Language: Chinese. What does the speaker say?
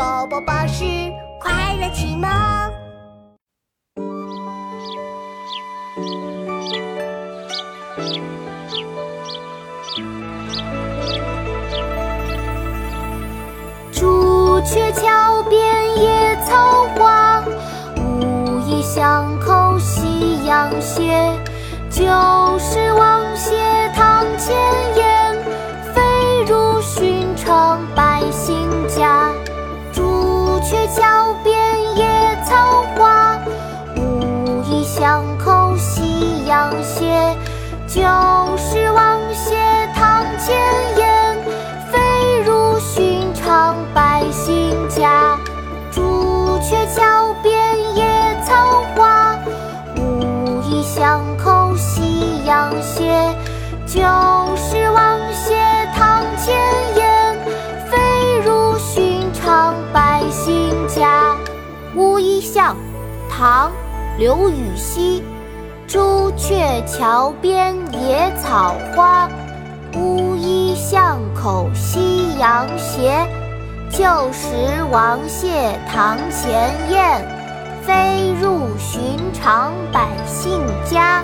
宝宝巴士快乐启蒙。朱雀桥边野草花，乌衣巷口夕阳斜。旧桥边野草花，乌衣巷口夕阳斜。旧时王谢堂前燕，飞入寻常百姓家。朱雀桥边野草花，乌衣巷口夕阳斜。旧乌衣巷，唐·刘禹锡。朱雀桥边野草花，乌衣巷口夕阳斜。旧时王谢堂前燕，飞入寻常百姓家。